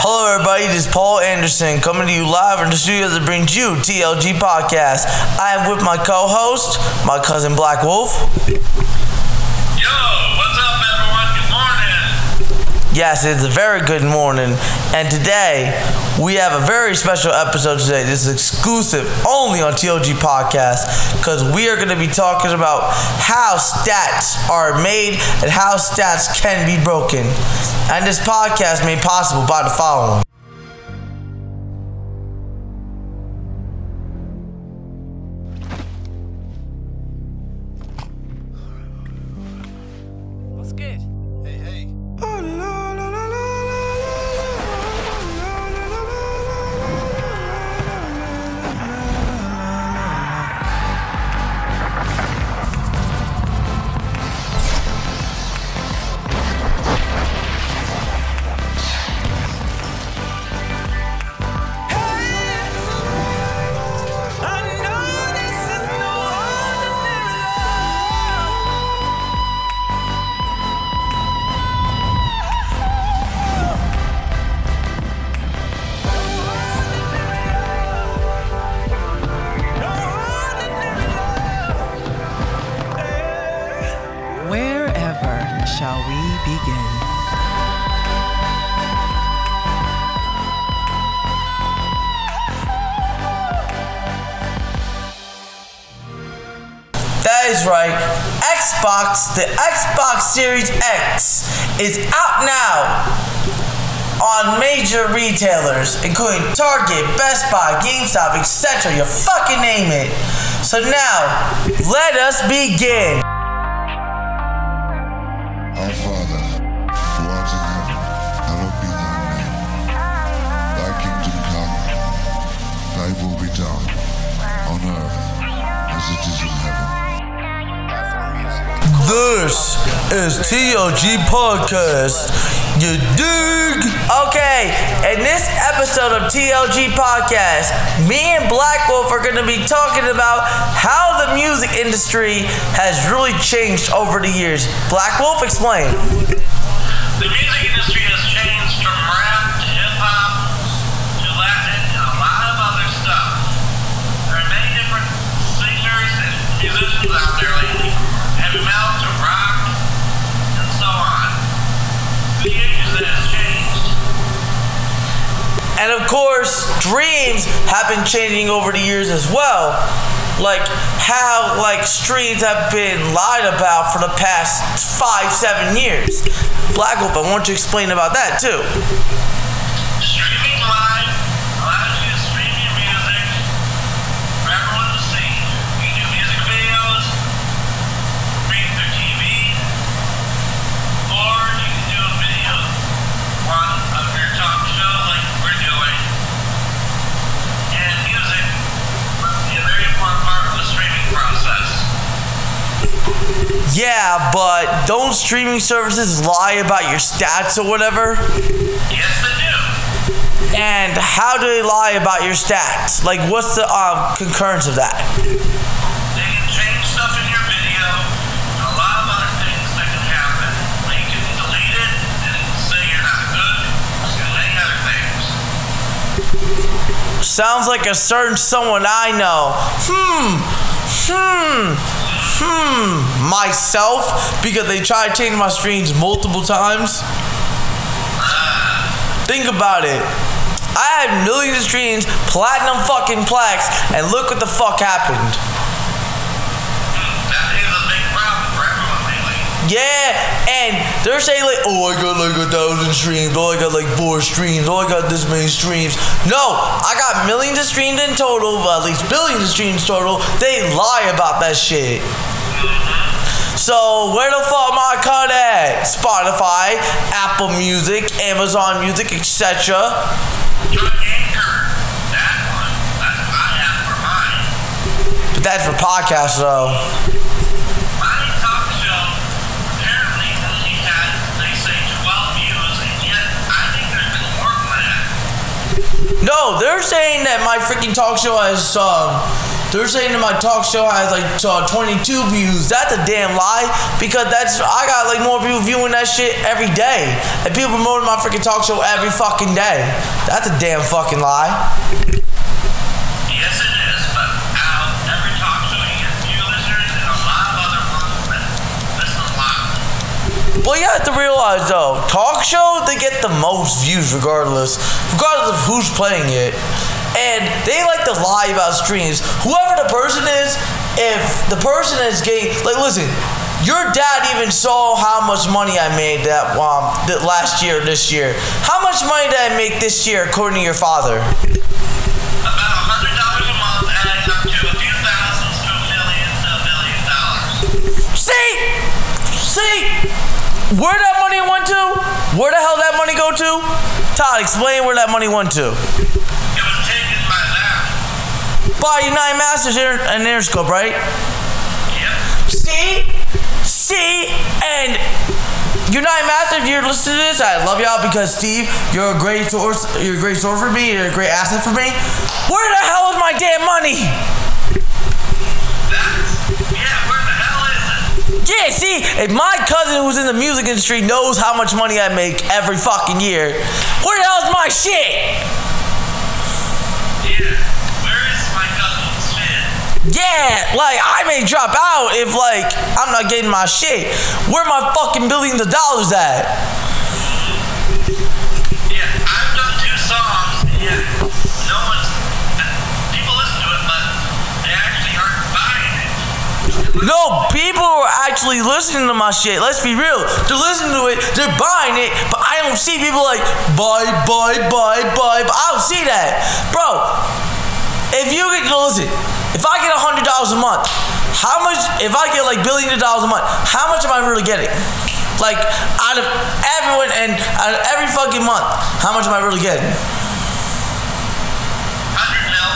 Hello, everybody. This is Paul Anderson coming to you live from the studio that brings you TLG Podcast. I am with my co-host, my cousin Black Wolf. Yo, what's Yes, it's a very good morning, and today we have a very special episode today. This is exclusive only on TLG Podcast because we are going to be talking about how stats are made and how stats can be broken. And this podcast made possible by the following. Right. Xbox, the Xbox Series X is out now on major retailers, including Target, Best Buy, GameStop, etc. You fucking name it. So now, let us begin. Is TLG Podcast. You dig? Okay, in this episode of TLG Podcast, me and Black Wolf are going to be talking about how the music industry has really changed over the years. Black Wolf, explain. The music industry has changed from rap to hip hop to Latin and a lot of other stuff. There are many different singers and musicians out there lately, heavy metal to rock and so on. The industry has changed. And of course, dreams have been changing over the years as well. Like how like streams have been lied about for the past five, seven years. Black Wolf, I want you to explain about that too. Streaming live allows you to stream your music for everyone to see. You can do music videos, stream through TV, or you can do a video on of your talk show like we're doing. And music must be a very important part of the streaming process. Yeah, but don't streaming services lie about your stats or whatever? Yes, they do. And how do they lie about your stats? Like, what's the um, concurrence of that? They can change stuff in your video, and a lot of other things that can happen. Like you can delete it and say you're not good, many other things. Sounds like a certain someone I know. Hmm, hmm, hmm. Myself? Because they tried to change my streams multiple times? Think about it. I had millions of streams, platinum fucking plaques, and look what the fuck happened. That is a big problem for everyone lately. Yeah, and they're saying like, oh, I got like a thousand streams, oh, I got like four streams, oh, I got this many streams. No, I got millions of streams in total, but at least billions of streams total. They lie about that shit. So where the fuck I cut at? Spotify, Apple Music, Amazon Music, etc. But that's for podcasts though. My talk show, apparently only had, they say 12 views, and yet I think there's been more than that. No, they're saying that my freaking talk show has um they're saying that my talk show has like uh, 22 views. That's a damn lie because that's I got like more people viewing that shit every day, and people promoting my freaking talk show every fucking day. That's a damn fucking lie. Yes, it is, but uh, every talk show you get few listeners and a lot of other ones that listen a lot. Well, you have to realize though, talk shows they get the most views regardless, regardless of who's playing it, and they like to lie about streams. Whoever the person is, if the person is getting like, listen, your dad even saw how much money I made that um that last year, this year. How much money did I make this year, according to your father? About a hundred dollars a month, adding up to a few thousands to a million to a million dollars. See, see, where that money went to? Where the hell that money go to? Todd, explain where that money went to. By United Masters Inter- and Interscope, right? Yep. See, see, and United Masters, if you're listening to this, I love y'all because Steve, you're a great source. You're a great source for me. You're a great asset for me. Where the hell is my damn money? That's yeah. Where the hell is it? Yeah, see, if my cousin who's in the music industry knows how much money I make every fucking year, where the hell's my shit? Yeah. Where is my cousin's shit? Yeah, like I may drop out if like I'm not getting my shit. Where my fucking billions of dollars at? Yeah. I've done two songs. Yeah. No one's. People listen to it, but they actually aren't buying it. No, people are actually listening to my shit. Let's be real. They're listening to it, they're buying it, but I don't see people like buy, buy, buy, buy. But I don't see that, bro. If you get listen, if I get a hundred dollars a month, how much? If I get like billions of dollars a month, how much am I really getting? Like out of everyone and out of every fucking month, how much am I really getting? Hundred mil.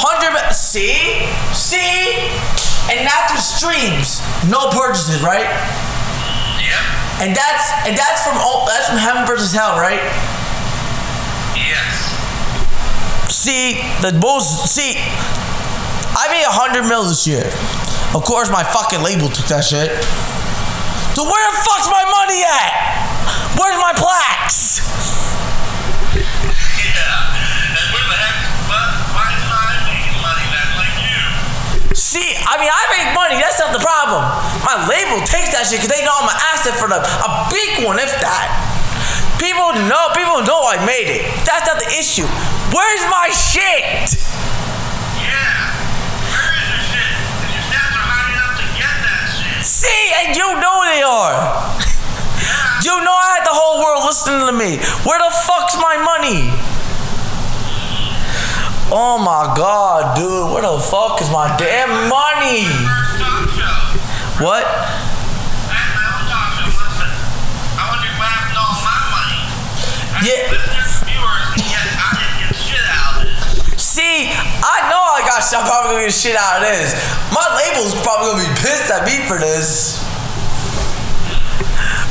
Hundred. See, see, and that's with streams, no purchases, right? Yeah. And that's and that's from all that's from heaven versus hell, right? Yes. See the most see. Made a hundred mil this year. Of course, my fucking label took that shit. So where the fuck's my money at? Where's my plaques? See, I mean, I make money. That's not the problem. My label takes that shit because they know I'm an asset for them. A big one, if that. People know. People know I made it. That's not the issue. Where's my shit? Yeah. Where is your shit? And your stats are high enough to get that shit. See, and you know they are. You know I had the whole world listening to me. Where the fuck's my money? Oh my god, dude. Where the fuck is my damn money? First talk show. What? I got I'm probably gonna get shit out of this. My label's probably gonna be pissed at me for this.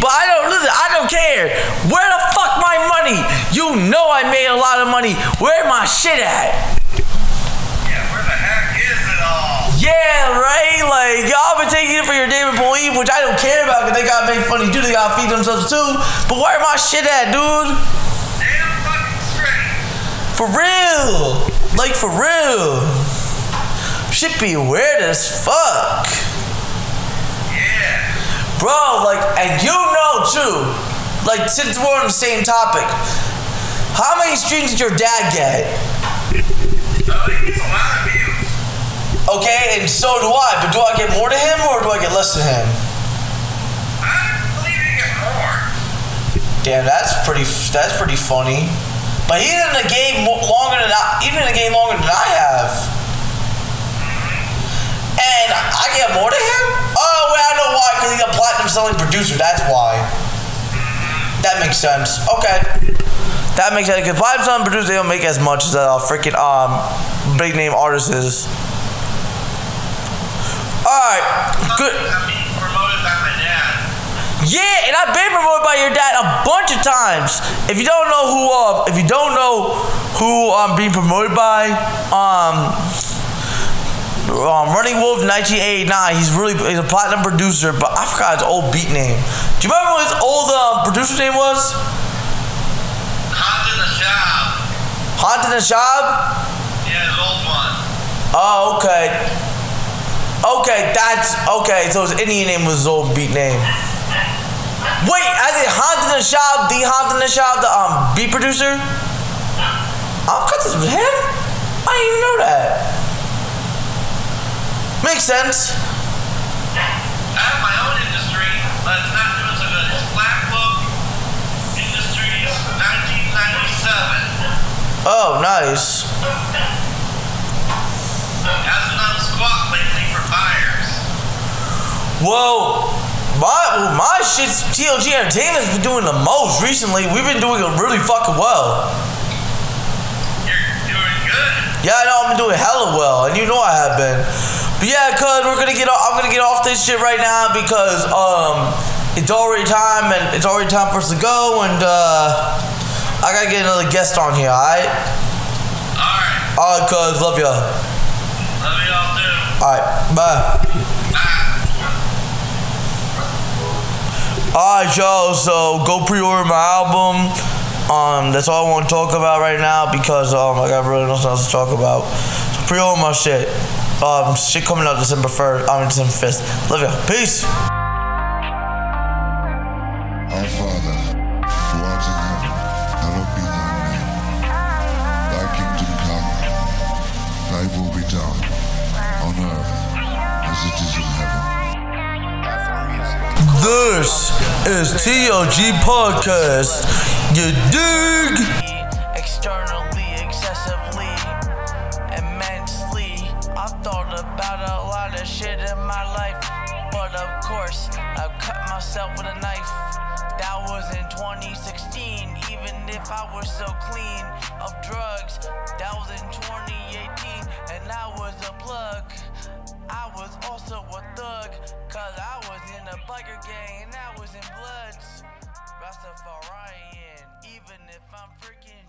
But I don't listen, I don't care. Where the fuck my money? You know I made a lot of money. Where my shit at? Yeah, where the heck is it all? Yeah, right? Like, y'all been taking it for your damn employee, which I don't care about because they gotta make funny too. They gotta feed themselves too. But where my shit at, dude? Damn fucking straight. For real. Like, for real. Shit be weird as fuck. Yeah. Bro, like, and you know too, like, since we're on the same topic, how many streams did your dad get? Oh, so it gets a lot of views. Okay, and so do I, but do I get more to him or do I get less to him? I believe you get more. Damn, that's pretty, that's pretty funny. But he's in the game longer than I, even in the game longer than I have. I get more to him? Oh, wait, I know why, because he's a platinum selling producer, that's why. That makes sense. Okay. That makes sense, because platinum selling producers, they don't make as much as a freaking um, big name artist is. Alright, good. Yeah, and I've been promoted by your dad a bunch of times. If you don't know who, um, if you don't know who I'm being promoted by, um, um, Running Wolf 1989. He's really he's a platinum producer, but I forgot his old beat name. Do you remember what his old uh, producer name was? The Shop. Hanta Nashob? Yeah, his old one. Oh, okay. Okay, that's okay. So his Indian name was his old beat name. Wait, I did Hanta Nashob, the Hanta Nashob, the um beat producer. I'm cut this with him. I didn't even know that. Makes sense. I have my own industry, but it's not doing so good. It's Black Book Industries 1997. Oh, nice. Hasn't done squat lately for buyers. Well, my well, my shit's TLG Entertainment's been doing the most recently. We've been doing it really fucking well. You're doing good. Yeah, I know I've been doing hella well, and you know I have been. But yeah, cuz we're gonna get off, I'm gonna get off this shit right now because um it's already time and it's already time for us to go and uh I gotta get another guest on here, alright? Alright. Alright cuz, love ya. Love y'all too. Alright, bye. Bye. Alright y'all, so go pre-order my album. Um, that's all I want to talk about right now because um I got really nothing else to talk about. So pre-order my shit. Um, shit coming out December 1st, I mean December 5th. Love ya. Peace. Our Father, who art in heaven, hallowed be thy name. Thy kingdom come, thy will be done, on earth as it is in heaven. This is TLG Podcast. You dig? Shit in my life, but of course, I've cut myself with a knife. That was in 2016, even if I was so clean of drugs. That was in 2018, and I was a plug. I was also a thug, cause I was in a biker gang and I was in Bloods. Rastafarian, even if I'm freaking.